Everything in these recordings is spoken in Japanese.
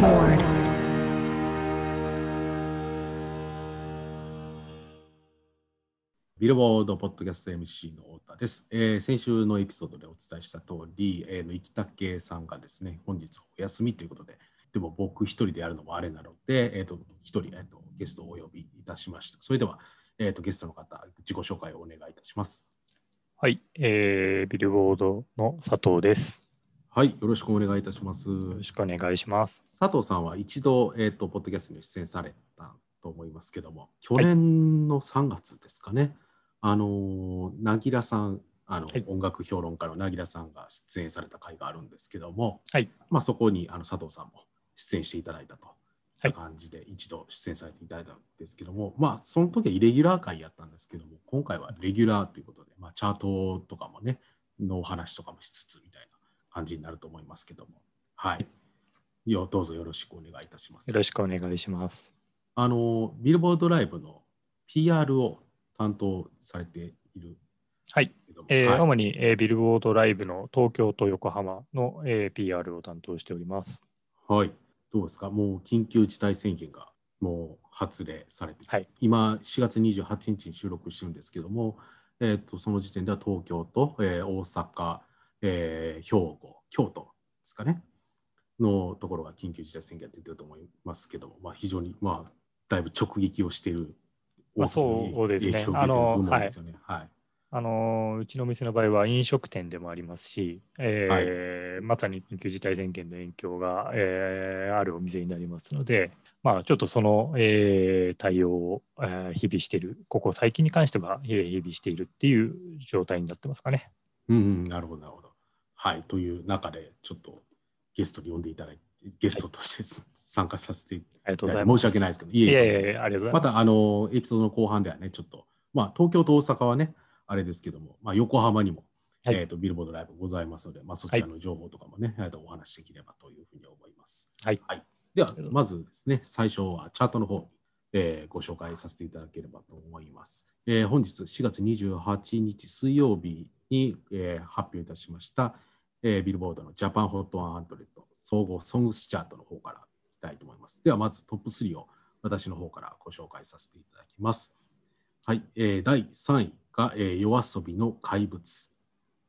Billboard. ビルボードポッドキャスト MC の太田です、えー先週のエピソードでお伝えした通り、えー、の生竹さんがですね、本日お休みということで、でも僕一人でやるのもあれなので、えー、と一人、えー、とゲストをお呼びいたしました。それでは、えー、とゲストの方、自己紹介をお願いいたします。はい、えー、ビルボードの佐藤です。はい、よろしくお願いいたします。よろしくお願いします。佐藤さんは一度、えー、とポッドキャストに出演されたと思いますけども、去年の3月ですかね、あのー、なぎらさん、あのはい音楽評論家のなぎらさんが出演された回があるんですけども、はいまあ、そこにあの佐藤さんも出演していただいたと。はい感じで一度出演されていただいたんですけども、まあ、その時はイレギュラー回やったんですけども、今回はレギュラーということで、まあ、チャートとかもね、のお話とかもしつつみたいな感じになると思いますけども、はい。よどうぞよろしくお願いいたしますよ。ろしくお願いします。あの、ビルボードライブの PR を担当されているはい、えーはい主に、えービルボードライブの東京と横浜の、えー PR を担当しております。はい。どうですか？もう緊急事態宣言がもう発令されて、はい今4月28日に収録してるんですけども、えー、とその時点では東京と、えー大阪、えー兵庫、京都ですかね、のところが緊急事態宣言が出てると思いますけども、まあ、非常に、まあ、だいぶ直撃をしているまあ大きいそうですね影響を受けているですよね。はいあのーうちの店の場合は飲食店でもありますし、えーまさに緊急事態宣言の影響が、えーあるお店になりますので、まあ、ちょっとその、えー対応を、えー日々している、ここ最近に関しては、えー日々しているっていう状態になってますかね。うんうん、なるほど、なるほど。はい、という中で、ちょっとゲストに呼んでいただいて、ゲストとして参加させていありがとうごただいて、ざいます。申し訳ないですけど、いえやいや、ありがとうございます。また、あの、エピソードの後半ではね、ちょっと、まあ、東京と大阪はね、あれですけども、まあ、横浜にも、はいえっ、と、ビルボードライブございますので、まあ、そちらの情報とかもね、えーとお話しできればというふうに思います。はいでは、まずですね、最初はチャートの方に、えーご紹介させていただければと思います。えー本日4月28日水曜日に、えー発表いたしました、えービルボードのジャパンホット100総合ソングスチャートの方からいきたいと思います。では、まずトップ3を私の方からご紹介させていただきます。はい、えー第3位が、えー夜遊びの怪物。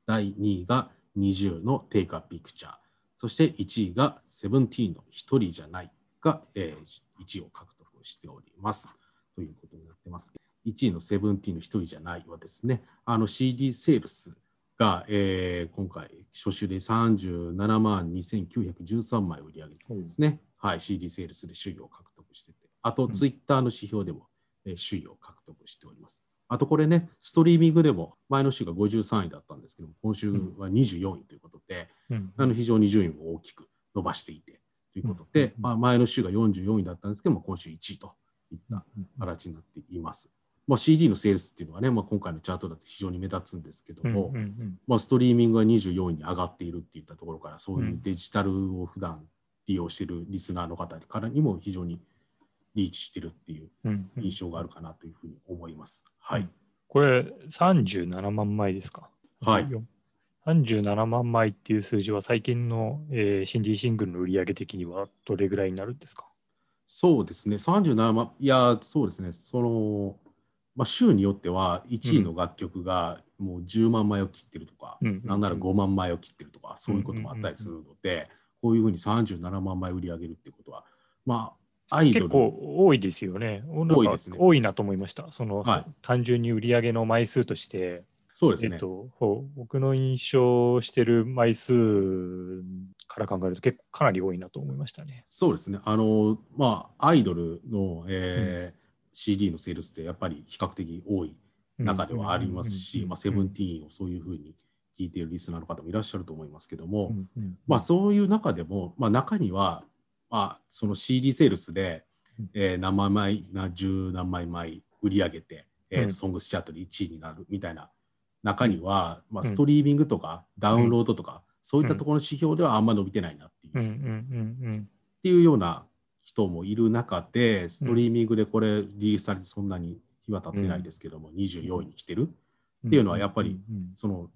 第2位が NiziU の Take a Picture。そして1位がセブンティーンの一人じゃないが、えー1位を獲得しております。ということになってます。1位のセブンティーンの一人じゃないはですね、あの CD セールスが、えー今回初週で37万2913枚売り上げてですね、はい、CD セールスで首位を獲得してて、あとうん。ツイッターの指標でも、えー首位を獲得しております。あとこれね、ストリーミングでも前の週が53位だったんですけども、今週は24位ということで、うん。あの非常に順位を大きく伸ばしていてということで、うんまあ、前の週が44位だったんですけども、今週1位といった形になっています。まあ、CD のセールスっていうのはね、まあ、今回のチャートだと非常に目立つんですけどうんも、うんうん。まあ、ストリーミングが24位に上がっているっていったところから、そういうデジタルを普段利用しているリスナーの方からにも非常にリーチしてるっていう印象があるかなというふうに思います。はい。これ37万枚ですか？はい。37万枚っていう数字は最近の、えー、新人シングルの売り上げ的にはどれぐらいになるんですか？そうですね、37万、いや、そうですね、その、まあ、週によっては1位の楽曲がもう10万枚を切ってるとか、うんうんうん。なんなら5万枚を切ってるとか、そういうこともあったりするので、こういうふうに37万枚売り上げるってことは、まあ、アイドル、結構多いですよね。多いですね。多いなと思いました。その、はい。単純に売り上げの枚数として、そうですね、えっと、僕の印象してる枚数から考えると結構かなり多いなと思いましたね。そうですね、あの、まあ、アイドルの、えー CD のセールスってやっぱり比較的多い中ではありますし、まあ、セブンティーンをそういうふうに聞いているリスナーの方もいらっしゃると思いますけども、まあ、そういう中でも、まあ、中には、まあ、その CD セールスでうん、えー何万枚、な十何枚枚売り上げて、えーうん。ソングスチャートで1位になるみたいな中には、まあ、うんストリーミングとかダウンロードとか、そういったところの指標ではあんま伸びてないなっていう,、っていうような人もいる中で、ストリーミングでこれリリースされてそんなに日は経ってないですけども、24位に来てる。っていうのはやっぱりうんその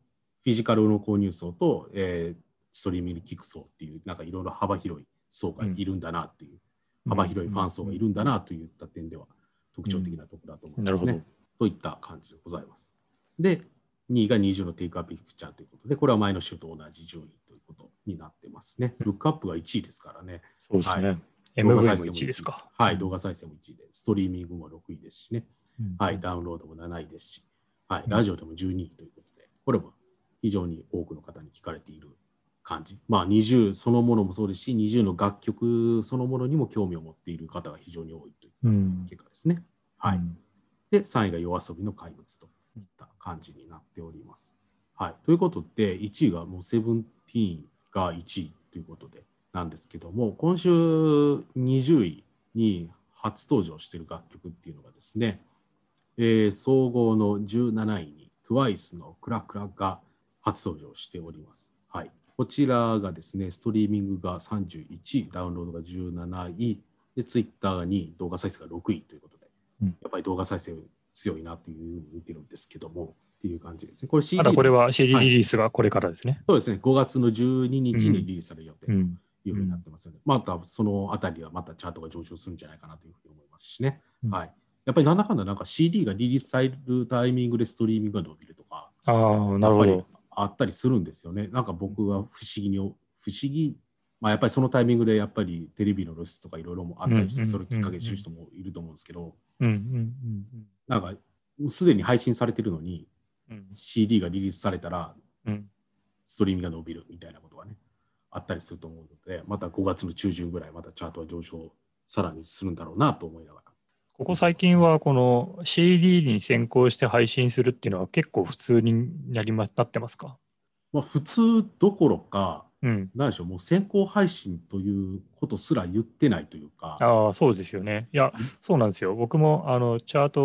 フィジカルの購入層と、えーストリーミングに聞く層っていうなんかいろいろ幅広い層がいるんだなっていう、幅広いファン層がいるんだなといった点では特徴的なところだと思いますね。といった感じでございます。で、2位が20のテイクアップピクチャーということで、これは前の週と同じ順位ということになってますね。ルックアップが1位ですからね。そうですね。はい、MV も1位ですか。はい、動画再生も1位で、ストリーミングも6位ですしね。はい、ダウンロードも7位ですし、はい、ラジオでも12位ということで、これも非常に多くの方に聞かれている感じ。まあ、20そのものもそうですし、20の楽曲そのものにも興味を持っている方が非常に多いという結果ですね。はい。で、3位が夜遊びの怪物といった感じになっております。はい。ということで、1位がもうセブンティーンが1位ということでなんですけども、今週20位に初登場している楽曲っていうのがですね、えー、総合の17位に TWICE のクラクラが初登場しております。はい。こちらがですね、ストリーミングが31位、ダウンロードが17位、で、ツイッターが2位、動画再生が6位ということで、うん、やっぱり動画再生強いなというふうに見てるんですけども、っていう感じですね。これ CD。ただこれは CD リリースがこれからですね、はい、そうですね、5月の12日にリリースされる予定というふうになってますので、うん、またそのあたりはまたチャートが上昇するんじゃないかなというふうに思いますしね。うん、はい。やっぱりなんだかんだなんか CD がリリースされるタイミングでストリーミングが伸びるとか、ああ、なるほど。あったりするんですよね。なんか僕は不思議に、不思議、まあ、やっぱりそのタイミングでやっぱりテレビの露出とかいろいろもあったりして、それきっかけにする人もいると思うんですけど、なんかすでに配信されてるのに、CD がリリースされたら、ストリーミングが伸びるみたいなことがね、あったりすると思うので、また5月の中旬ぐらい、またチャートは上昇さらにするんだろうなと思いながら。ここ最近はこの CD に先行して配信するっていうのは結構普通になりまなってますか、まあ、普通どころか、うん、何でしょう、もう先行配信ということすら言ってないというか。ああ、そうですよね。いや、そうなんですよ。僕もあのチャート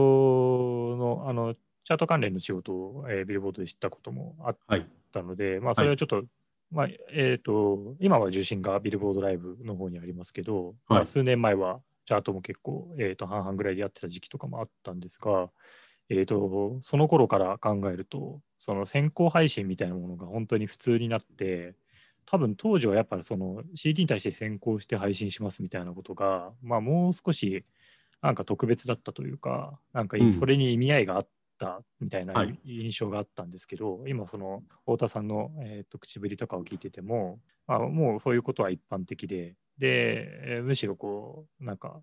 のあのチャート関連の仕事を、えー、ビルボードで知ったこともあったので、はい、まあ、それはちょっと、はい、まあえーと、今は重心がビルボードライブの方にありますけど、はい、まあ、数年前はチャートも結構、えー、と半々ぐらいでやってた時期とかもあったんですが、えーと、その頃から考えると、その先行配信みたいなものが本当に普通になって、多分当時はやっぱりその CD に対して先行して配信しますみたいなことが、まあ、もう少しなんか特別だったというか、なんかそれに意味合いがあったみたいな印象があったんですけど、はい、今その太田さんの、えー、と口ぶりとかを聞いてても、まあ、もうそういうことは一般的で、で、むしろこう、なんか、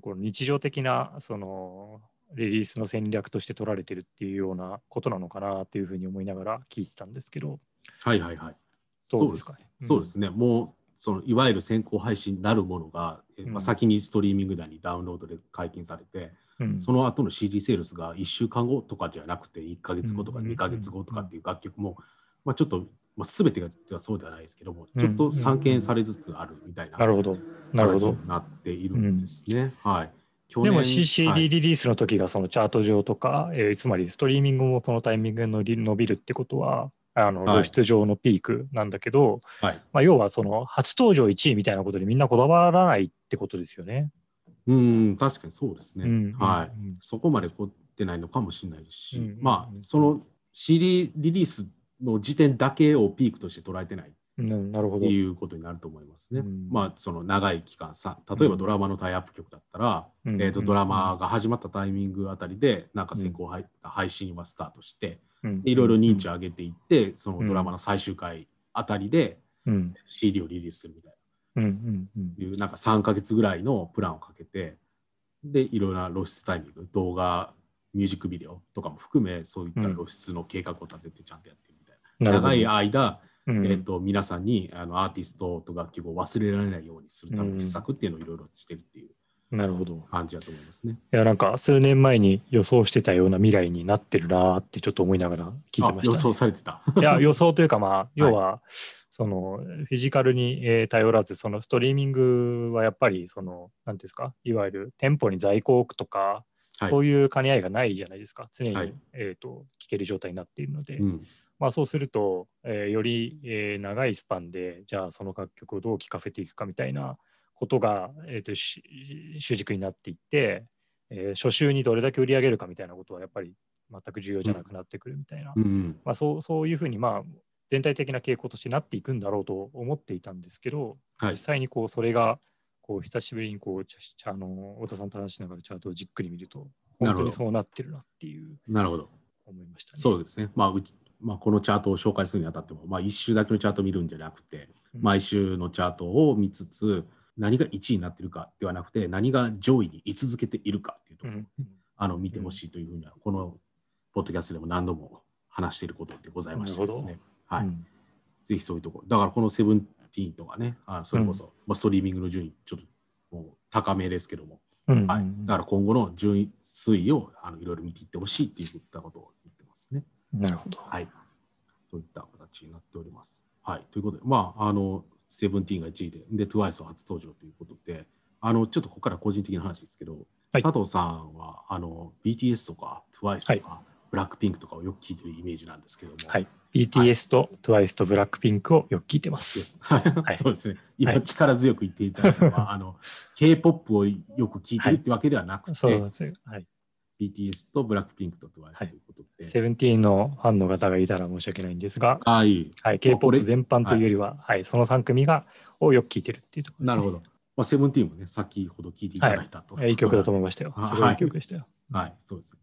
この日常的な、その、リリースの戦略として取られてるっていうようなことなのかなっていうふうに思いながら聞いてたんですけど。はいはいはい。そうですかね？そうですね。もう、そのいわゆる先行配信なるものが、うん、まあ、先にストリーミングなりダウンロードで解禁されて、うん、その後の CD セールスが1週間後とかじゃなくて1か月後とか2か月後とかっていう楽曲も、まあ、ちょっとまあ、全てがそうではないですけども、ちょっと散見されつつあるみたいな、なるほど、なるほど。なっているんですね。うん、はい。でも CCD リリースの時がそのチャート上とか、はい、えー、つまりストリーミングもそのタイミングで伸びるってことは、あの露出上のピークなんだけど、はい、まあ、要はその初登場1位みたいなことでみんなこだわらないってことですよね。うん、確かにそうですね。うん、はい、うん、そこまで凝ってないのかもしれないですし、うん、まあ、その CD リリースの時点だけをピークとして捉えてないなるほどいうことになると思いますね。うん、まあその長い期間さ例えばドラマのタイアップ曲だったら、うん、えーと、ドラマが始まったタイミングあたりでなんか先行配,、配信はスタートして、いろいろ認知を上げていってそのドラマの最終回あたりで CD をリリースするみたいな、いうなんか3か月ぐらいのプランをかけてでいろいろな露出タイミング動画ミュージックビデオとかも含めそういった露出の計画を立ててちゃんとやって長い間、えーと、皆さんにあのアーティストと楽曲を忘れられないようにするための施策っていうのをいろいろしてるっていう。なるほど。感じだと思いますね。いやなんか数年前に予想してたような未来になってるなってちょっと思いながら聞いてました、ね、予想されてた。いや 予想というかまあ要は、はい、そのフィジカルに、えー、頼らずそのストリーミングはやっぱりその何ですか？いわゆる店舗に在庫を置くとか、はい、そういう兼ね合いがないじゃないですか。常に、はい、えーと、聞ける状態になっているので、うん、まあ、そうすると、えー、より、えー、長いスパンでじゃあその楽曲をどう聴かせていくかみたいなことが、えーと、主軸になっていって、えー、初週にどれだけ売り上げるかみたいなことはやっぱり全く重要じゃなくなってくるみたいな、うん、まあ、そうそういうふうに、まあ全体的な傾向としてなっていくんだろうと思っていたんですけど、はい実際にこうそれがこう久しぶりにこうちゃあの太田さんと話しながらチャートをじっくり見ると、なるほど本当にそうなってるなっていうなるほど。思いましたね。そうですね。まあ、うち、まあ、このチャートを紹介するにあたっても、まあ、一週だけのチャートを見るんじゃなくて、うん毎週のチャートを見つつ、何が1位になっているかではなくて、何が上位に居続けているかっていうところあの見てほしいというふうには、このポッドキャストでも何度も話していることでございましてですね。はい。うんぜひそういうところ。だからこのセブンティーンとかね、あそれこそ、まあ、ストリーミングの順位、ちょっともう高めですけども、うんはい、だから今後の順位推移をあのいろいろ見ていってほしいっていったことを言ってますね。なるほど。はい。といった形になっております。はい。ということで、まあ、あの、セブンティーンが1位で、で、TWICE は初登場ということで、あの、ちょっとここから個人的な話ですけど、はい佐藤さんは、あの、BTS とか TWICE とか、ブラックピンクとかをよく聞いてるイメージなんですけども、はい。BTS と TWICE とブラックピンクをよく聞いてま。ですす。はい、そうですね。今、はい力強く言っていただいたのは、あの、K-POP をよく聞いてるってわけではなくて、そうです。はい。BTS とブラックピンクと TWICE はいということで、セブンティーンのファンの方がいたら申し訳ないんですが、ああいう、はい、K-POP 全般というよりは、はい、その3組がをよく聞いてるっていうところです、ね。なるほど。まあ、セブンティーンもね、先ほど聞いていただいたと。えーいい曲だと思いましたよ。あすごいいい曲でしたよ。はい、そうです。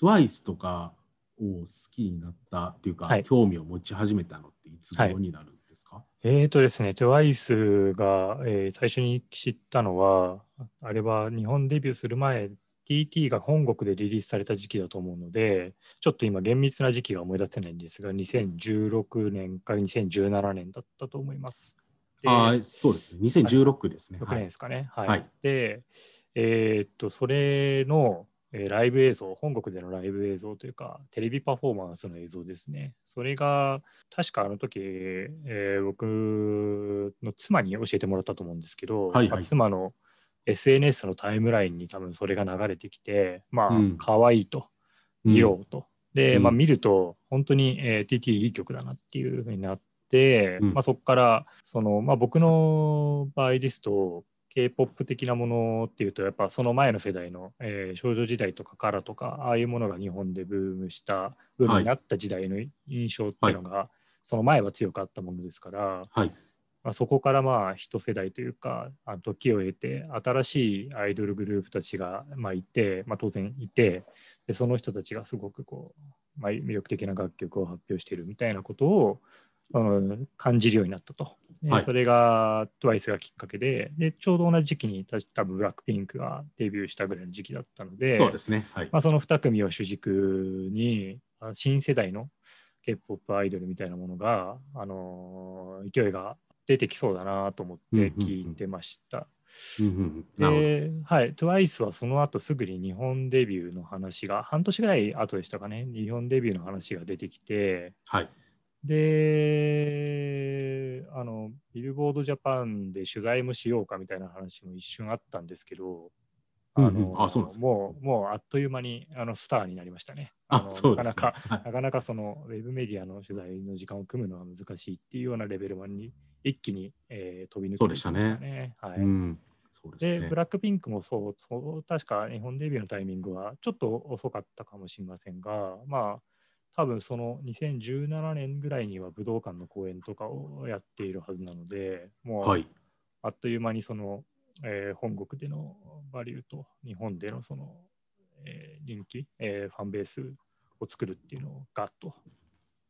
TWICE とかを好きになったっていうか、はい興味を持ち始めたのっていつ頃になるんですか、えーとですね、TWICE が、えー最初に知ったのは、あれは日本デビューする前、TT が本国でリリースされた時期だと思うので、ちょっと今厳密な時期が思い出せないんですが、2016年か2017年だったと思います。でああ、そうですね。2016ですね。6年ですかね。はい。はいで、えーっと、それの、えーライブ映像、本国でのライブ映像というか、テレビパフォーマンスの映像ですね。それが、確かあの時、えー僕の妻に教えてもらったと思うんですけど、はいはいまあ妻の SNS のタイムラインに多分それが流れてきて、まあ、うん。可愛いと、うん。見ようと。で、うん。まあ、見ると、本当に、えー TT いい曲だなっていうふうになって、うん。まあ、そこから、その、まあ、僕の場合ですと、K-POP 的なものっていうと、やっぱその前の世代の、えー少女時代とかカラとか、ああいうものが日本でブームした、ブームになった時代の印象っていうのが、その前は強かったものですから、はい。まあ、そこからまあ一世代というかあの時を経て新しいアイドルグループたちがまあいて、まあ、当然いてでその人たちがすごくこう、まあ、魅力的な楽曲を発表しているみたいなことを、うん感じるようになったと。ではいそれが TWICE がきっかけででちょうど同じ時期にた多分ブラックピンクがデビューしたぐらいの時期だったのでそうですね。はい。まあ、その2組を主軸にあ新世代の K-POP アイドルみたいなものが、あのー勢いが出てきそうだなと思って聞いてました。で、はい、TWICE はその後すぐに日本デビューの話が、半年ぐらい後でしたかね、日本デビューの話が出てきて、はい。で、あの、ビルボードジャパンで取材もしようかみたいな話も一瞬あったんですけど、あの、うんうんあそうなんですかもう、もうあっという間にあのスターになりましたね。あ、のそうです、ね。なかなか、はいなかなかそのウェブメディアの取材の時間を組むのは難しいっていうようなレベルまでに一気に、えー飛び抜けてそうでしたねいきましたね。はいでブ。ラックピンクもそうそう、確か日本デビューのタイミングはちょっと遅かったかもしれませんが、まあ、多分その2017年ぐらいには武道館の公演とかをやっているはずなので、もうはい。あっという間にその、えー本国でのバリューと日本でのその、えー人気、えーファンベースを作るっていうのをガッと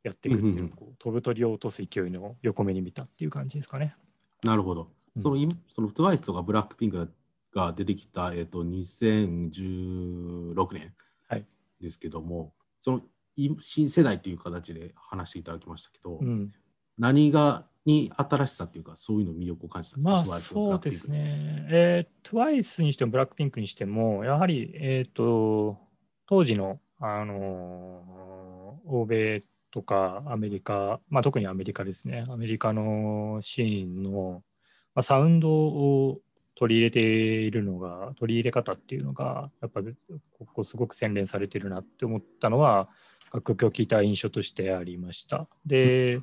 やっていくっていうこう飛ぶ鳥を落とす勢いの横目に見たっていう感じですかね。なるほど。うんその、今その TWICE とかブラックピンクが出てきた、えっ、と、2016年はいですけども、そのい新世代という形で話していただきましたけど、うん何がに新しさっていうか、そういうの魅力を感じたんですか？まあそうですね。えー、TWICE にしてもブラックピンクにしても、やはり、えっ、と、当時の、あのー欧米とかアメリカ、まあ特にアメリカですね。アメリカのシーンの、まあ、サウンドを取り入れているのが、取り入れ方っていうのが、やっぱここすごく洗練されてるなって思ったのは、楽曲を聴いた印象としてありました。で、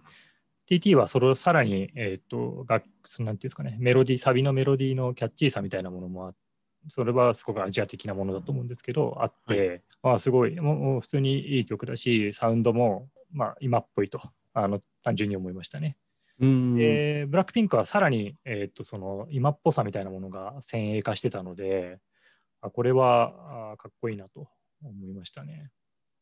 TT はそれをさらに、えっ、と、楽なんていうんですかね、メロディー、サビのメロディーのキャッチーさみたいなものもあそれはすごくアジア的なものだと思うんですけど、あって、まあすごい、もう普通にいい曲だし、サウンドも、まあ今っぽいと。あの単純に思いましたね。うんで、ブラックピンクはさらに、えー、とその今っぽさみたいなものが先鋭化してたので、あこれはあかっこいいなと思いましたね。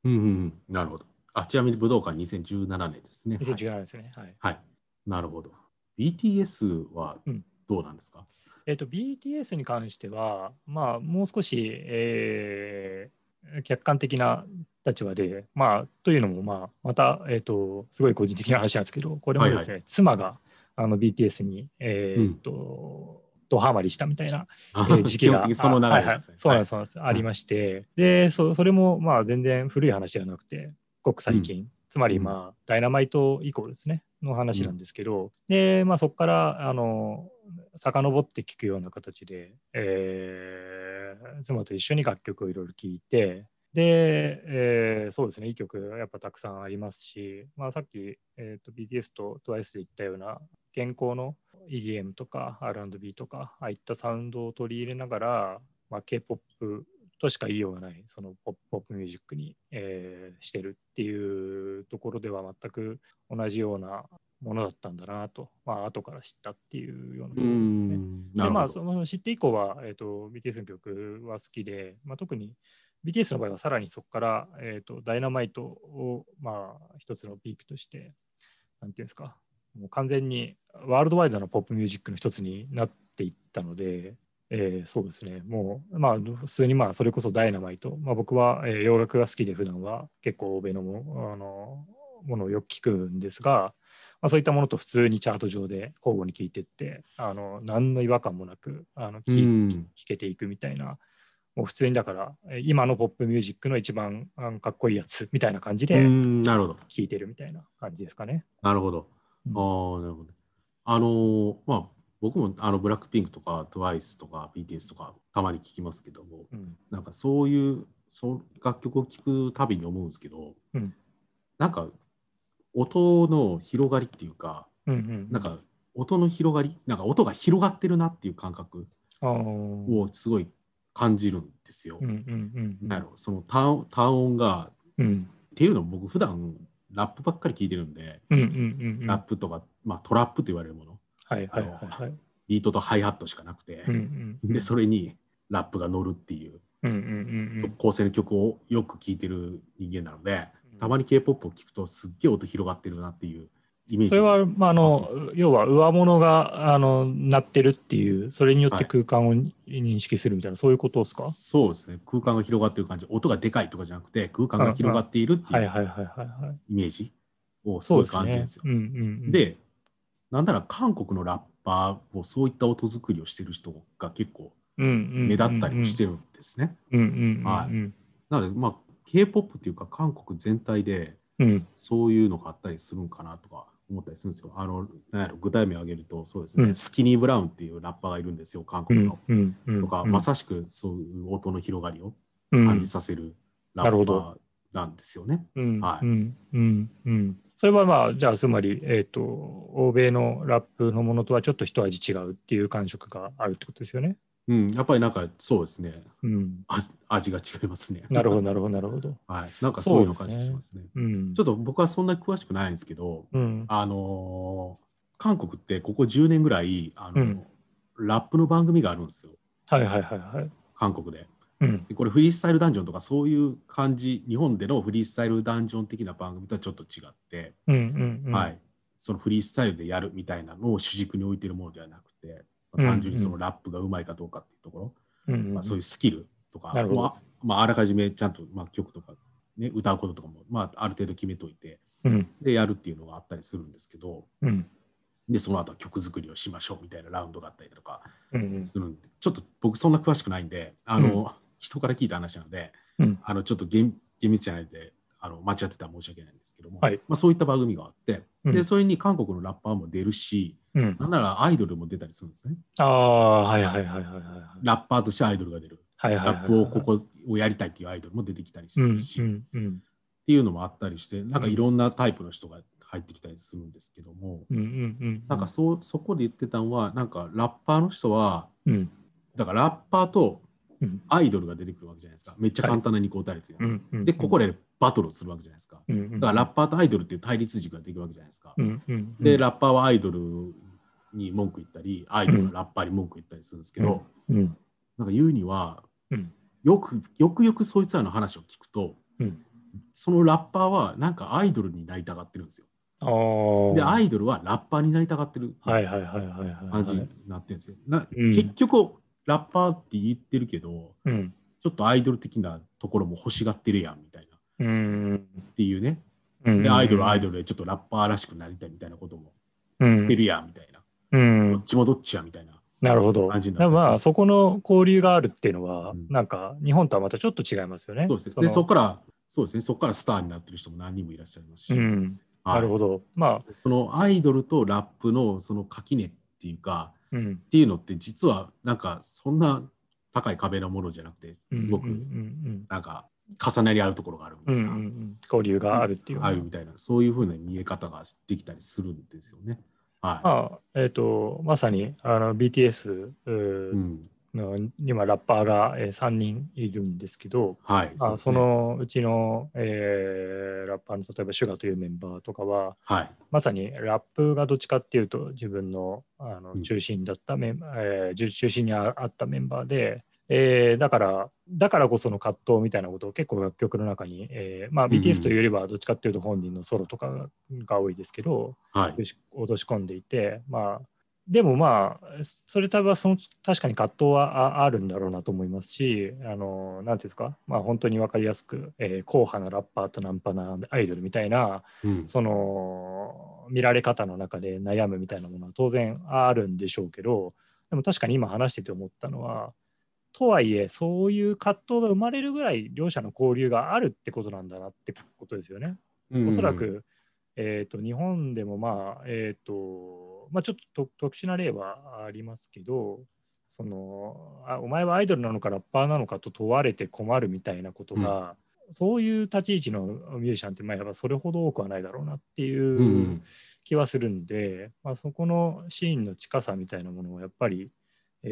うんうんうんなるほど。あちなみに武道館2017年ですね。はい2017ですね。はい。はい。なるほど。BTS はうんどうなんですか、えっ、と、BTS に関しては、まあ、もう少し、えー客観的な立場で、まあ、というのも、まあ、また、えっ、と、すごい個人的な話なんですけど、これもですね、はい妻があの BTS に、えっ、と、ドハマりしたみたいなあえー時期がその流れあはいはい。そうなんです、そうなんです。ありまして、でそ、それもまあ全然古い話ではなくて、ごく最近、つまりまあ、ダイナマイト以降ですね、の話なんですけど、で、まあそこから、あの、遡って聞くような形で、えー妻と一緒に楽曲をいろいろ聴いて、で、えーそうですね、いい曲やっぱたくさんありますし、まあ、さっき、えーと BTS と TWICE で言ったような現行の EDM とか R&B とかああいったサウンドを取り入れながら、まあ、K-POP としか言いようがないそのポップミュージックに、えーしてるっていうところでは全く同じようなものだったんだなと、まあ後から知ったっていうようなころですね。でまあ。その知って以降は、えー、と BTS の曲は好きで、まあ、特に BTS の場合はさらにそこから、えー、とダイナマイトを、まあ、一つのピークとして、なんていうんですか、もう完全にワールドワイドなポップミュージックの一つになっていったので、えーそうですね、もう、まあ、普通にまあそれこそダイナマイト、まあ、僕は、えー洋楽が好きで、普段は結構欧米のもあのものをよく聞くんですが、まあ、そういったものと普通にチャート上で交互に聴いていって、あの何の違和感もなくあの聴うん聴けていくみたいな、もう普通にだから、えー今のポップミュージックの一番あのかっこいいやつみたいな感じうでん。なるほど。聴いてるみたいな感じですかね。なるほど。あ、なるほど。あのーまあ、僕もあのブラックピンクとか TWICE とか BTS とかたまに聞きますけども、うん。なんかそういうそう楽曲を聴くたびに思うんですけど、うん。なんか音の広がりっていうか、うんうんなんか音の広がり、なんか音が広がってるなっていう感覚をすごい感じるんですよ。その単単音が、うん。っていうのも僕普段ラップばっかり聞いてるんで、ラップとか、まあ、トラップと言われるもの、はいはいはい。はい。ビートとハイハットしかなくて、うんうんうん。でそれにラップが乗るっていう。うんうんうんうん。構成の曲をよく聴いてる人間なので、たまに K-POP を聴くとすっげえ音広がってるなっていうイメージ。それは、まあ、あの要は上物があの鳴ってるっていうそれによって空間を認識するみたいな、そういうことですか？そうですね。空間が広がってる感じ。音がでかいとかじゃなくて空間が広がっているってはいいう。イメージをすごい感じるんですよ。。でなんなら韓国のラッパーをそういった音作りをしてる人が結構目立ったりもしてるんですね。なのでまあ K-POP っていうか韓国全体でうん。そういうのがあったりするんかなとか思ったりするんですよ。あのなんやろ具体名を挙げるとそうですね、うん。スキニー・ブラウンっていうラッパーがいるんですよ韓うん。国の。とか、うん。まさしくそういう音の広がりをうん。感じさせるラッパなるほどーなんですよね。うん。はい。うん。うん。うんそれはまあじゃあつまり、えー、と欧米のラップのものとはちょっと一味違うっていう感触があるってことですよね。うん、やっぱりなんかそうですねうん、あ味が違いますね。なるほどなるほどなるほど。はい、なんかそういうの感じしますね。うん、ちょっと僕はそんなに詳しくないんですけど、うんあのー韓国ってここ10年ぐらいあの、うんラップの番組があるんですよはいはいはいはい。韓国でうん。でこれフリースタイルダンジョンとかそういう感じ日本でのフリースタイルダンジョン的な番組とはちょっと違って、うんうんうん、はい、そのフリースタイルでやるみたいなのを主軸に置いてるものではなくて、うん単純にそのラップがうまいかどうかっていうところ、うんうん。まあ、そういうスキルとか、なるほど。まあまあ、あらかじめちゃんと、まあ、曲とか、ね、歌うこととかも、まあ、ある程度決めといてうん。でやるっていうのがあったりするんですけどうん。でその後は曲作りをしましょうみたいなラウンドがあったりだとかうんするんでちょっと僕そんな詳しくないんであの、人から聞いた話なのでうん。あのちょっと厳厳密じゃないんであの間違ってたら申し訳ないんですけども、はい。まあ、そういった番組があって、うん。でそれに韓国のラッパーも出るしうん、なんならアイドルも出たりするんですね。ああはいはいはいはいはいラッパーとしてアイドルが出る。はいはいはいラップをここをやりたいっていうアイドルも出てきたりすうんるし、っうんうん。ていうのもあったりしてなんかいろんなタイプの人が入ってきたりするんですけども、うんうんうんなんかそそこで言ってたのはなんかラッパーの人はうん。だからラッパーとうんアイドルが出てくるわけじゃないですか。めっちゃ簡単な二項対立が、うんうんで、ここでバトルをするわけじゃないですか。だからラッパーとアイドルっていう対立軸ができるわけじゃないですか。で、ラッパーはアイドルに文句言ったり、アイドルがラッパーに文句言ったりするんですけど、うんなんか言うには、うん。よくよくよくそいつらの話を聞くと、うん。そのラッパーはなんかアイドルになりたがってるんですよ。で、アイドルはラッパーになりたがってるはいはいはいはいはい感じになってるんですよ。結局、ラッパーって言ってるけど、うんちょっとアイドル的なところも欲しがってるやんみたいなうんっていうね。うんで、アイドルはアイドルでちょっとラッパーらしくなりたいみたいなこともうん言ってるやんみたいな。うんどっちもどっちやみたいな。なるほど。まあそこの交流があるっていうのは、うんなんか日本とはまたちょっと違いますよね。そうですね。ので、そこから、そうですね。そこからスターになってる人も何人もいらっしゃいますし。なるほど。まあ、そのアイドルとラップのその垣根っていうか、うん。っていうのって実はなんかそんな高い壁のものじゃなくて、すごくなんか重なり合うところがあるみたいな、うんうん交流があるっていう。あるみたいな、そういうふうな見え方ができたりするんですよね。はまあ、えっ、と、まさにあの BTS うん。の今ラッパーが、えー3人いるんですけど、はい。まあ、そねのうちの、えーラッパーの例えばシュガーというメンバーとかは、はい。まさにラップがどっちかっていうと自分のあのうん中心だったメン、えー中中心にああったメンバーで、えーだからだからこその葛藤みたいなことを結構楽曲の中に、えーまあ、うんうん BTS というよりはどっちかっていうと本人のソロとかが多いですけどはい。落とし込んでいてまあでもまあそれ多分その確かに葛藤はああるんだろうなと思いますしあのなんていうんですか？まあ本当に分かりやすく、えー硬派なラッパーとナンパなアイドルみたいなうん。その見られ方の中で悩むみたいなものは当然あるんでしょうけどでも確かに今話してて思ったのはとはいえそういう葛藤が生まれるぐらい両者の交流があるってことなんだなってことですよね。うんおそら、く、えー、と日本でもまあえっ、とまあちょっとと特殊な例はありますけどそのあお前はアイドルなのかラッパーなのかと問われて困るみたいなことが、そういう立ち位置のミュージシャンってまあやっぱそれほど多くはないだろうなっていうんう。うん気はするんで、まあ、そこのシーンの近さみたいなものはやっぱり、え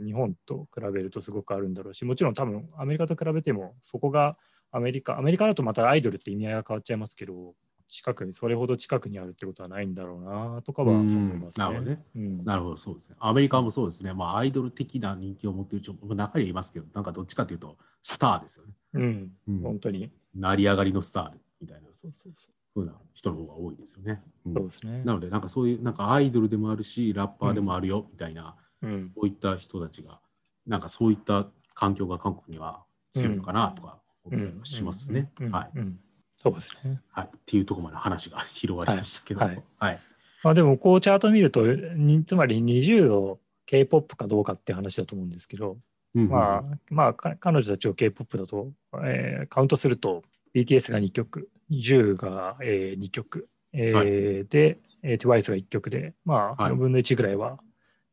ー日本と比べるとすごくあるんだろうしもちろん多分アメリカと比べてもそこがアメリカアメリカだとまたアイドルって意味合いが変わっちゃいますけど近くにそれほど近くにあるってことはないんだろうなとかは思いますね。うんなるほどね。うん。なるほど、そうですね。アメリカもそうですね。まあ、アイドル的な人気を持っている人も中にはいますけど、なんかどっちかというと、スターですよね。うん。うん。本当に。成り上がりのスターみたいな。そうそうそ風な人の方が多いですよね。うん。うそうですね。なので、なんかそういう、なんかアイドルでもあるし、ラッパーでもあるよ、みたいな、うん。そういった人たちが、なんかそういった環境が韓国には強いのかなとか思ったりはしますね。うん。はい。うんそうですね。はい。っていうところまで話が広がりましたけど、はい。はい。まあ、でもこうチャート見るとにつまり20を K-POP かどうかっていう話だと思うんですけど、うんうん。まあ、まあか彼女たちを K-POP だと、えーカウントすると BTS が2曲。NiziU が、え2曲、えーはい。で、えー TWICE が1曲で。まあはい。4分の1ぐらいは、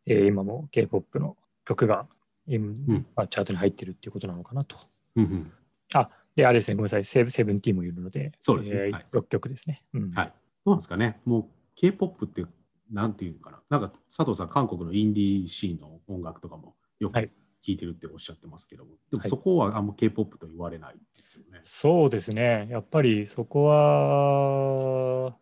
えー今も K-POP の曲が、今ん。まあ、チャートに入ってるっていうことなのかなと。うんうん。あで、あれですね、ごめんなさい、セブセブンティーンもいるので、そうですねえーはい6曲ですね。うんはい。どうなんですかね。もう K-POP って、なんていうのかな。なんか佐藤さん、韓国のインディーシーンの音楽とかもよくはい聞いてるっておっしゃってますけども、でもはいそこはあんま K-POP と言われないですよね。そうですね。やっぱりそこは、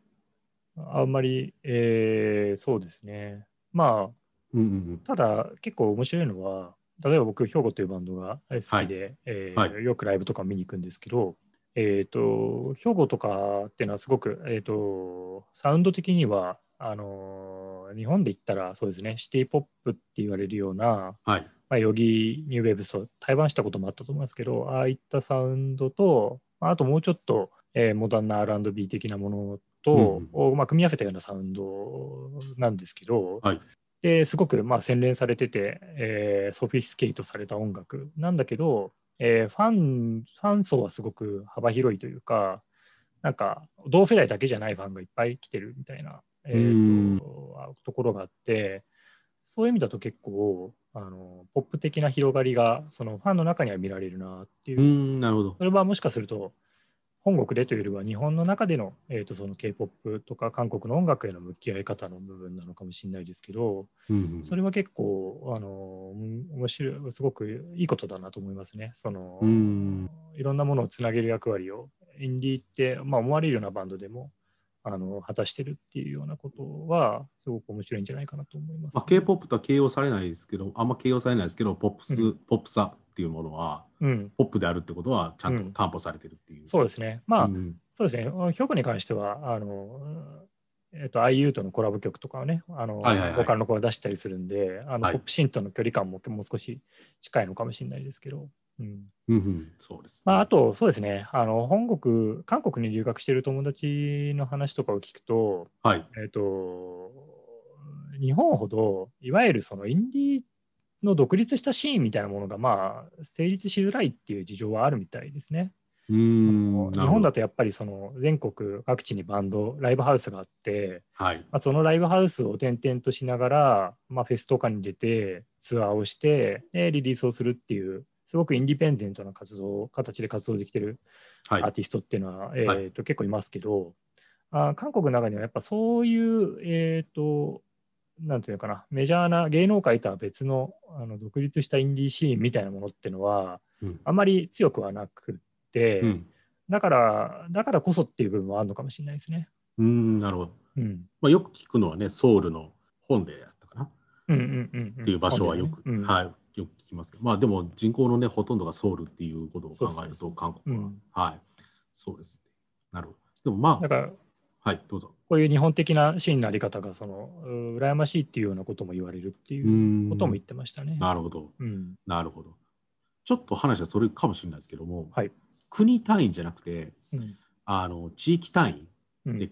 あんまり、えーそうですね。まあ、うんうんただ結構面白いのは、例えば僕、兵庫というバンドが好きで、えーはよくライブとか見に行くんですけど、えっ、と、兵庫とかっていうのはすごく、えっ、と、サウンド的には、あのー日本で言ったらそうですね、シティポップって言われるような、はい。まあ、ヨギニューウェーブスと対バンしたこともあったと思いますけど、ああいったサウンドと、まああともうちょっと、えーモダンな R&B 的なものと、をまあ、組み合わせたようなサウンドなんですけど、はいですごくまあ洗練されてて、えーソフィスケートされた音楽なんだけど、えーファン、ファン層はすごく幅広いというか、なんか同世代だけじゃないファンがいっぱい来てるみたいな、えーとところがあって、そういう意味だと結構あのポップ的な広がりがそのファンの中には見られるなっていうう、ん、なるほど。それはもしかすると本国でというよりは日本の中での,、えー、とその K-POP とか韓国の音楽への向き合い方の部分なのかもしれないですけど、うんうんそれは結構あの面白いすごくいいことだなと思いますね。そのうんいろんなものをつなげる役割をインディーって、まあ、思われるようなバンドでもあの果たしてるっていうようなことはすごく面白いんじゃないかなと思います、まあ、K-POP とは形容されないですけど、あんま形容されないですけど、ポップス、うん。ポップさっていうものは、うん、ポップであるってことはちゃんうん。と担保されてるっていう。そうですね。まあ、うん。そうですね。評価に関しては、あの、えっと、IU とのコラボ曲とかをね、あの、はいはいはい。ボーカルの子が出したりするんで、あの、はい。ポップシーンとの距離感ももう少し近いのかもしれないですけど、うん。うんうん、そうです、まあ、あと、そうですね、あの、本国、韓国に留学している友達の話とかを聞くと、はい。えっと、日本ほど、いわゆるそのインディーの独立したシーンみたいなものが、まあ、成立しづらいっていう事情はあるみたいですね。うーん、日本だと。とやっぱりその全国各地にバンド、ライブハウスがあって、はい。まあ、そのライブハウスを転々としながら、まあ、フェスとかに出てツアーをしてでリリースをするっていうすごくインディペンデントな活動形で活動できてるアはい。ーティストっていうのは、えはいー、と結構いますけど、あー韓国の中にはやっぱそういう、えー、となんていうのかなメジャーな芸能界とは別のあの独立したインディーシーンみたいなものっていうのはうんあまり強くはなくって、うん。だから、だからこそっていう部分はあるのかもしれないですね。うーん、なるほど。うん。まあ、よく聞くのはね、ソウルの本でやったかなうんうんうん、っていう場所はよく、うん、はい、よく聞きますけど、まあでも人口のね、ほとんどがソウルっていうことを考えると、韓国は、うんはい。そうですね。なるほど。でもまだから、あ、はい、どうぞ。こういう日本的なシーンのあり方が、その、う羨ましいっていうようなことも言われるっていうことも言ってましたね。なるほど。うん。なるほど。ちょっと話はそれかもしれないですけども、はい国単位じゃなくて、うん。あの地域単位うん。で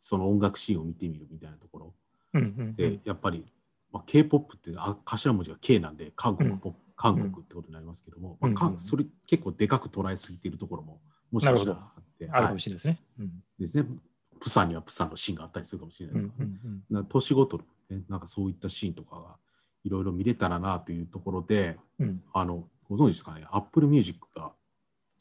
その音楽シーンを見てみるみたいなところうんうんで、やっぱり、まあ、K-POP ってあ頭文字が K なんで韓国うんポップ、韓国ってことになりますけども、うんまあそれ結構でかく捉えすぎているところももしかしたらあって、あるかはいもしれないですね。うん。ですね。プサンにはプサンのシーンがあったりするかもしれないうんですからね。年ごとの、ね、なんかそういったシーンとかがいろいろ見れたらなというところで、うんうん。あのご存知ですかね、Apple Music が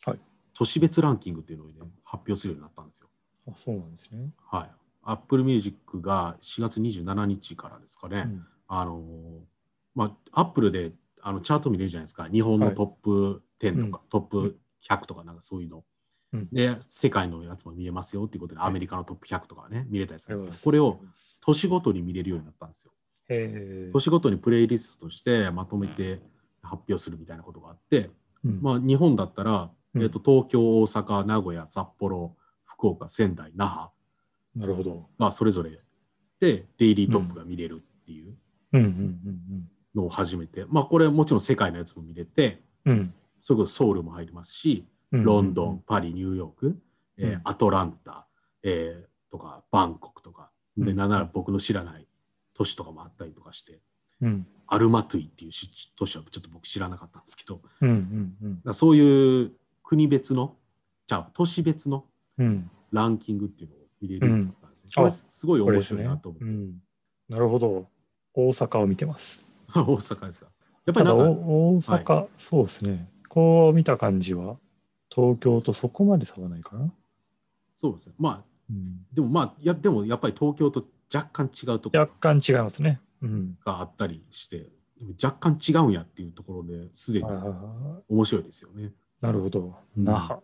はい都市別ランキングっていうのを、ね、発表するようになったんですよ。あ、そうなんですね。はい。Apple Music が4月27日からですかね、うん。あのーまあ、Apple であのチャート見れるじゃないですか、日本のトップ10とか、トップ100とかなんかそういうの。うん。で、世界のやつも見えますよっていうことで、はい。アメリカのトップ100とかね、見れたりするんですけど、これを年ごとに見れるようになったんですよ。年ごとにプレイリストとしてまとめて発表するみたいなことがあって、うん。まあ、日本だったら、うん。えー、と東京、大阪、名古屋、札幌、福岡、仙台、那覇。なるほど。がそれぞれでデイリートップが見れるのを始めて、まあこれはもちろん世界のやつも見れて、うん。うん。それこそソウルも入りますし、うんロンドン、。パリ、ニューヨーク、えーうんアトランタ、えーとかバンコクとか、でうんなんなら僕の知らない都市とかもあったりとかして、うんアルマトゥイっていうし都市はちょっと僕知らなかったんですけど、うんうんうそういう国別の、じゃあ都市別のうん。ランキングっていうのを見れるようになったんですね。うんこれすごい面白いなと思って。うん。なるほど。大阪を見てます。大阪ですか？やっぱりなんか、お大阪、そうですね。こう見た感じは、東京とそこまで差はないかな。そうですね。まあ、うん、でもまあ、いや、でもやっぱり東京と若干違うところ若干違いますね。うん。があったりして、若干違うんやっていうところですでにはいはいは面白いですよね。いなるほど。うん那覇。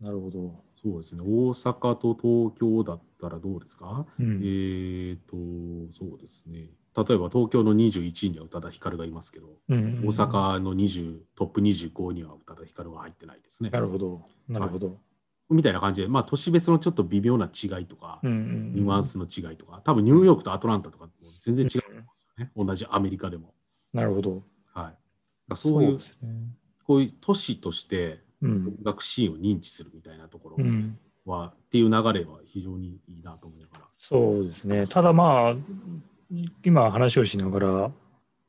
なるほど。そうですね。大阪と東京だったらどうですか、うんえーと、そうですね。例えば東京の21位には宇多田ヒカルがいますけど、うん大阪の20トップ25には宇多田ヒカルは入ってないですね。なるほど。なるほど。みたいな感じで、まあ、都市別のちょっと微妙な違いとか、うんうんニュアンスの違いとか、多分ニューヨークとアトランタとかも全然違うと思うんですよね。同じアメリカでも。なるほど。はい。そういう、ね。こういう都市としてうん音。楽シーンを認知するみたいなところうん。は、っていう流れは非常にいいなと思いながら。そうですね。ただまあ、今話をしながら、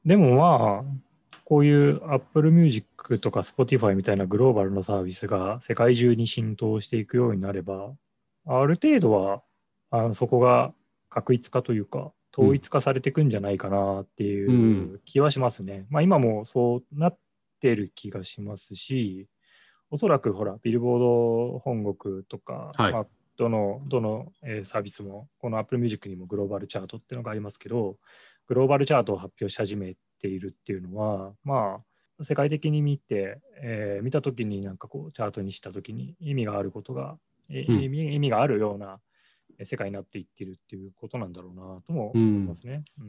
でもまあ、こういう Apple Music とか Spotify みたいなグローバルなサービスが世界中に浸透していくようになれば、ある程度はあそこが確一化というか、統一化されていくんじゃないかなっていう気はしますね。まあ今もそうなってる気がしますし、おそらくほら、ビルボード本国とか、はいまあ、どのどの、えーサービスも、この Apple Music にもグローバルチャートっていうのがありますけど、グローバルチャートを発表し始めているっていうのは、まあ、世界的に見て、えー見たときになんかこう、チャートにしたときに意味があることが、えーうん。意味意味があるようなえー世界になっていってるっていうことなんだろうなとも思いますね。うん。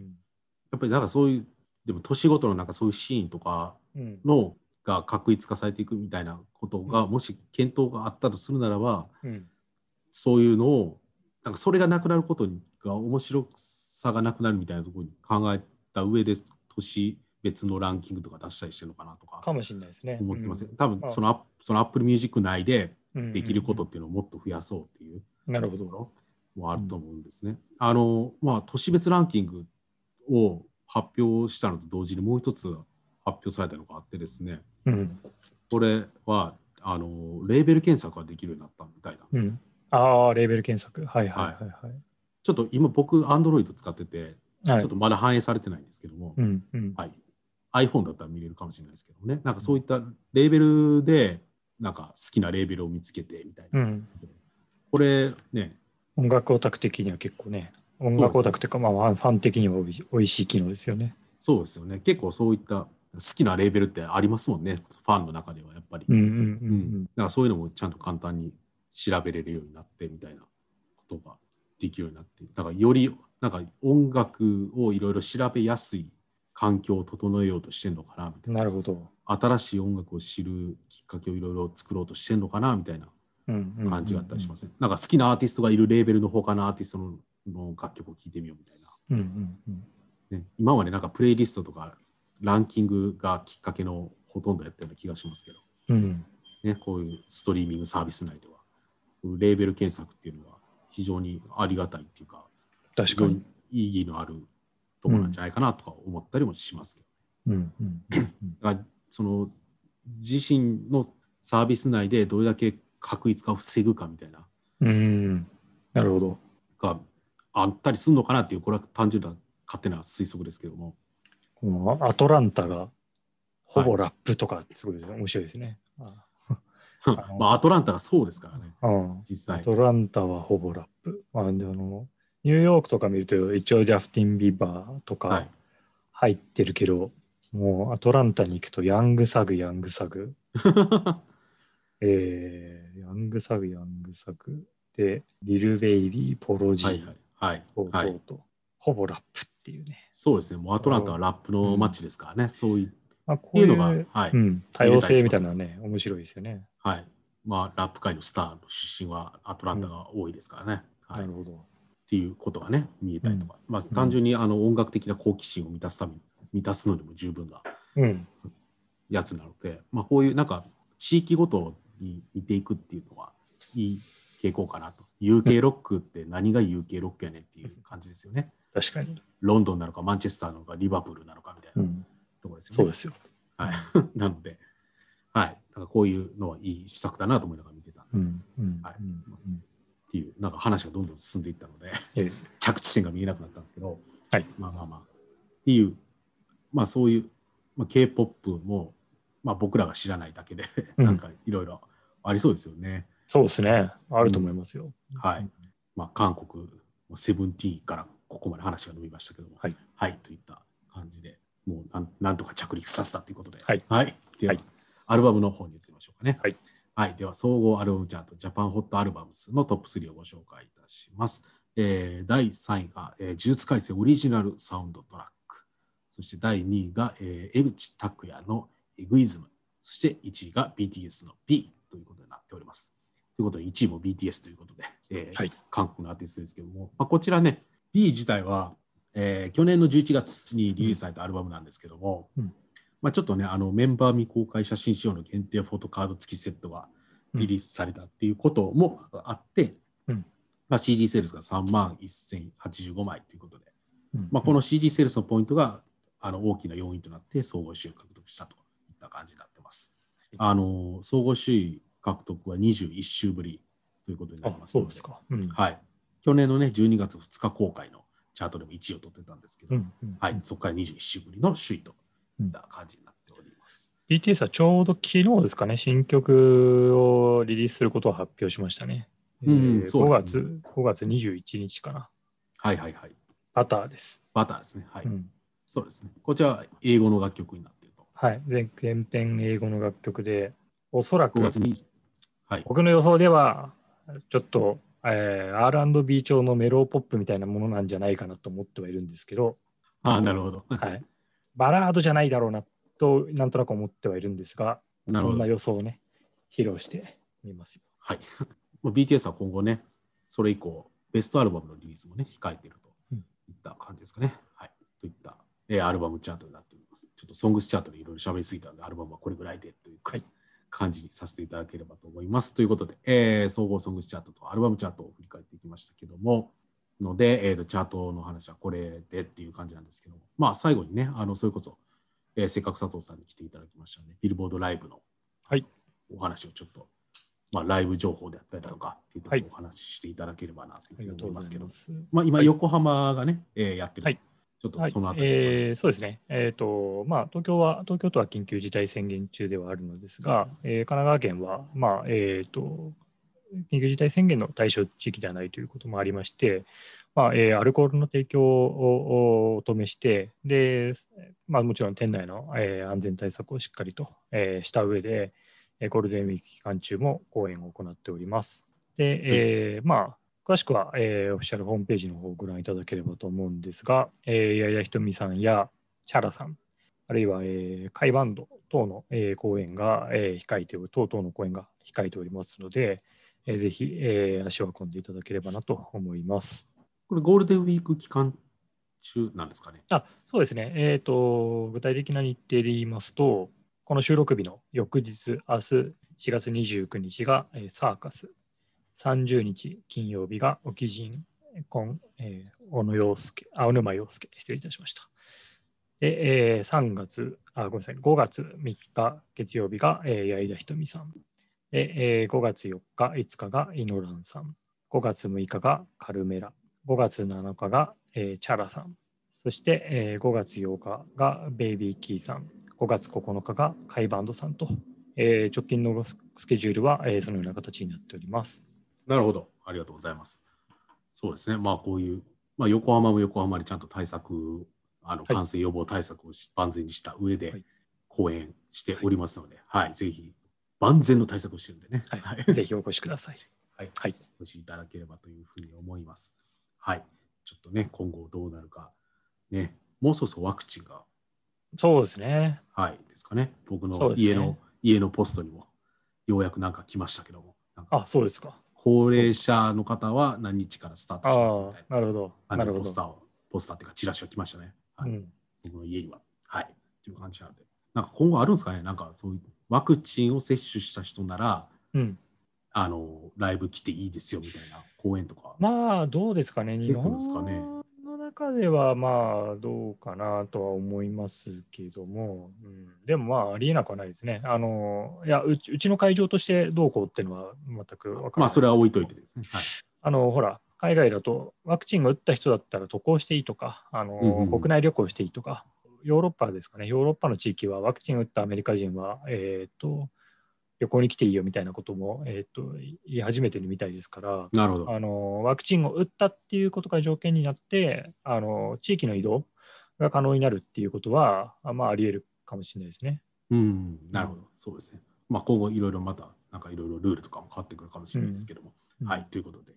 やっぱりなんかそういう、でも年ごとのなんかそういうシーンとかうん。のが確一化されていくみたいなことが、うん。もし検討があったとするならば、うんそういうのを、なんかそれがなくなることが面白さがなくなるみたいなところに考えた上で、年別のランキングとか出したりしてるのかなとかかもしれないですね。思ってます、うん多分そのアップその Apple Music 内でうんできることっていうのをもっと増やそうっていうなるほど。もあると思うんですね。あの、まあ、都市別ランキングを発表したのと同時にもう一つ発表されたのがあってですね、うんこれは、あの、レーベル検索ができるようになったみたいなんですね。うん、ああ、レーベル検索。はいはいはいはい。ちょっと今僕、Android 使ってて、はいちょっとまだ反映されてないんですけども、うんうんはい。iPhone だったら見れるかもしれないですけどね、なんかそういったレーベルで、なんか好きなレーベルを見つけてみたいな。うん、これね、音楽オタク的には結構ね、音楽オタクというか、まあ、ファン的にはおいしい機能ですよね。そうですよね。結構そういった好きなレーベルってありますもんね、ファンの中ではやっぱり。だからそういうのもちゃんと簡単に調べれるようになってみたいなことができるようになって、だからよりなんか音楽をいろいろ調べやすい環境を整えようとしてるのかなみたうん。いな。なるほど。新しい音楽を知るきっかけをいろいろ作ろうとしてるのかなみたいな感じがあったりしますね。なんか好きなアーティストがいるレーベルの他のアーティストのの楽曲を聴いてみようみたいな。うんうんうんね、今までなんかプレイリストとかランキングがきっかけのほとんどやったような気がしますけど、うんね、こういうストリーミングサービス内では、レーベル検索っていうのは非常にありがたいっていうか、確かに。意義のあるところなんじゃないかなとか思ったりもしますけど、うん。うん。その自身のサービス内でどれだけ確一化を防ぐかみたいな。うん。うんなるほど。があったりするのかなっていう、これは単純な勝手な推測ですけども、このアトランタがほぼラップとかすごい面白いですね。あのまあアトランタがそうですからね、あ実際。アトランタはほぼラップ。まあ、であのニューヨークとか見ると一応ジャスティン・ビーバーとはい。か入ってるけど、もうアトランタに行くとヤングサグ、ヤングサグ、えー、ヤングサグ、ヤングサグ。で、リル・ベイビー、ポロジー、はいはい。はい。とほぼラップっていうね。そうですね、もうアトランタはラップの街ですからね、そういうまあ、こっていうのが、はい。うん、多様性みたいなね、面白いですよね。はいまあ、ラップ界のスターの出身はアトランタが多いですからね。はいっなるほど。ていうことがね、見えたりとか、まあ、単純にあの音楽的な好奇心を満たすために、満たすのにも十分なうん。やつなので、まあ、こういうなんか地域ごとに見ていくっていうのはいい傾向かなと。UK ロックって何が UK ロックやねんっていう感じですよね。確かに。ロンドンなのかマンチェスターなのかリバプールなのかみたいうなんところですよね。そうですよ。はい、なので、はい、だからこういうのはいい施策だなと思いながら見てたんですけど、うん。うん。はいうんっていう、なんか話がどんどん進んでいったので、ええ着地点が見えなくなったんですけど、はいまあまあまあ、っていう、まあそういう、まあ、K-POP も、まあ僕らが知らないだけで、うんなんかいろいろありそうですよね。そうですね。あると思いますよ。はい。まあ韓国、セブンティーンからここまで話が伸びましたけども、はい、といった感じで、もうなんなんとか着陸させたということで、はい。では、はいアルバムの方に移りましょうかね。はい。はい。では、総合アルバムチャート、ジャパンホットアルバムスのトップ3をご紹介いたします。えー第3位が、えー、呪術廻戦オリジナルサウンドトラック。そして第2位が、えー江口拓也のエグイズム。そして1位が BTS の B ということになっております。ということで、1位も BTS ということで、えーはい韓国のアーティストですけども、まあ、こちらね、B 自体は、えー去年の11月にリリースされたアルバムなんですけども、うんまあ、ちょっとね、あのメンバー未公開写真仕様の限定フォトカード付きセットがリリースされたっていうこともあって、うんまあ、CD セールスが3万1085枚ということで、うんまあ、この CD セールスのポイントがあの大きな要因となって総合首位を獲得したといった感じになってます。あの総合首位獲得は21週ぶりということになりあますのそうですか。うん。はい。去年のね、12月2日公開のチャートでも1位を取ってたんですけど、うんうんはい、そこから21週ぶりの首位といった感じになっております。BTS はちょうど昨日ですかね、新曲をリリースすることを発表しましたね。うんえー5そうですね月、5月21日かな。はいはいはい。バターです。バターですね。はい。うんそうですね。こちらは英語の楽曲になっていると。はい。全全編英語の楽曲で、おそらく5月に、はい。僕の予想では、ちょっと、えー R&B 調のメローポップみたいなものなんじゃないかなと思ってはいるんですけど、ああ、なるほど。はい、バラードじゃないだろうなと、なんとなく思ってはいるんですが、そんな予想をね、披露してみますよ。はい。まあ BTS は今後ね、それ以降、ベストアルバムのリリースもね、控えているといった感じですかね。はい。といった、えーアルバムチャートになっております。ちょっとソングスチャートでいろいろ喋りすぎたので、アルバムはこれぐらいでというはい感じにさせていただければと思います。ということで、えー総合ソングスチャートとアルバムチャートを振り返っていきましたけども、ので、えーとチャートの話はこれでっていう感じなんですけども、まあ最後にね、あのそれこそ、えーせっかく佐藤さんに来ていただきましたので、ビルボードライブのはい。お話をちょっと、まあ、ライブ情報であったりだとかっていうところをお話ししていただければなと思いますけど、ざいまあ、今、はい。横浜がね、えーやってる、はい。ちょっとはい。そのあたり、えーそうですね、えーとまあ、東京は東京都は緊急事態宣言中ではあるのですが、えー神奈川県は、まあえー、と緊急事態宣言の対象地域ではないということもありまして、まあえーアルコールの提供をお止めしてで、まあ、もちろん店内の、えー安全対策をしっかりと、えーした上で、えーゴールデンウィーク期間中も講演を行っております。で、えーまあ詳しくは、えーオフィシャルホームページの方をご覧いただければと思うんですが、えー、矢谷ひとみさんやチャラさん、あるいは、えー、カイバンド等の、えー講演が、えー控えており、等々の講演が控えておりますので、えーぜひ、えー足を運んでいただければなと思います。これゴールデンウィーク期間中なんですかね？あそうですね、えーと、具体的な日程で言いますと、この収録日の翌日、明日4月29日が、えーサーカス、30日金曜日が沖人、今、えー小野洋介、あ、小沼洋介、失礼いたしました。で、えー3月、あ、ごめんなさい、5月3日月曜日が、えー、矢井田ひとみさん。で、えー5月4日、5日がイノランさん。5月6日がカルメラ。5月7日が、えーチャラさん。そして、えー5月8日がベイビーキーさん。5月9日がカイバンドさんと、えー直近のスケジュールは、えーそのような形になっております。なるほど。ありがとうございます。そうですね。まあ、こういう、まあ、横浜も横浜でちゃんと対策、あのはい感染予防対策をし万全にした上ではい講演しておりますので、はい、ぜひ万全の対策をしてるんでね、はい、ぜひお越しください。はい、はい、お越しいただければというふうに思います。はい、ちょっとね、今後どうなるか、ね、もうそろそろワクチンが、そうですね。はい、ですかね、僕の家の、家のポストにもようやくなんか来ましたけども、あ、そうですか。高齢者の方は何日からスタートあしますみたいあ、なるほど。ななるほどポスタ。ーを、ポスターっていうかチラシが来ましたね。はいうん僕の家には。はい。という感じなんで。なんか今後あるんですかねなんかそういうワクチンを接種した人なら、うん、あの、ライブ来ていいですよみたいな講演とか。まあ、どうですかね。日本ですかねの中では、まあ、どうかなとは思いますけども、うん、でもまあ、ありえなくはないですね。あの、いやうち、うちの会場としてどうこうっていうのは全く分からないまあ、それは置いといてですね。はい。あの、ほら、海外だとワクチンが打った人だったら渡航していいとか、あの、うんうんうん国内旅行していいとか、ヨーロッパですかね、ヨーロッパの地域はワクチン打ったアメリカ人は、えっ、と、旅行に来ていいよみたいなことも、えっ、と、言い始めてるみたいですから、なるほど。あのワクチンを打ったっていうことが条件になって、あの地域の移動が可能になるっていうことは、あまあ、あり得るかもしれないですね。うん、なるほど。そうですね。まあ、今後いろいろまた、なんかいろいろルールとかも変わってくるかもしれないですけども。うんはい。ということで、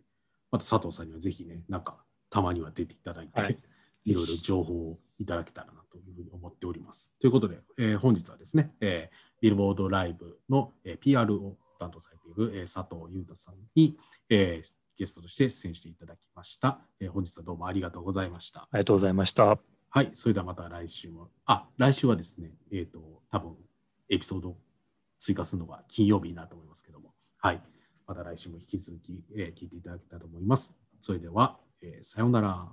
また佐藤さんにはぜひね、なんか、たまには出ていただいて、はい い、ろいろ情報をいただけたらなというふうに思っております。ということで、えー本日はですね、えービルボードライブの、えー PR を担当されている、えー佐藤裕太さんに、えーゲストとして出演していただきました、えー本日はどうもありがとうございました。ありがとうございました。はい、それではまた来週も。あ、来週はですね、えっ、と、多分エピソードを追加するのが金曜日になると思いますけども、はい、また来週も引き続き、えー聞いていただけたらと思います。それでは、えーさようなら。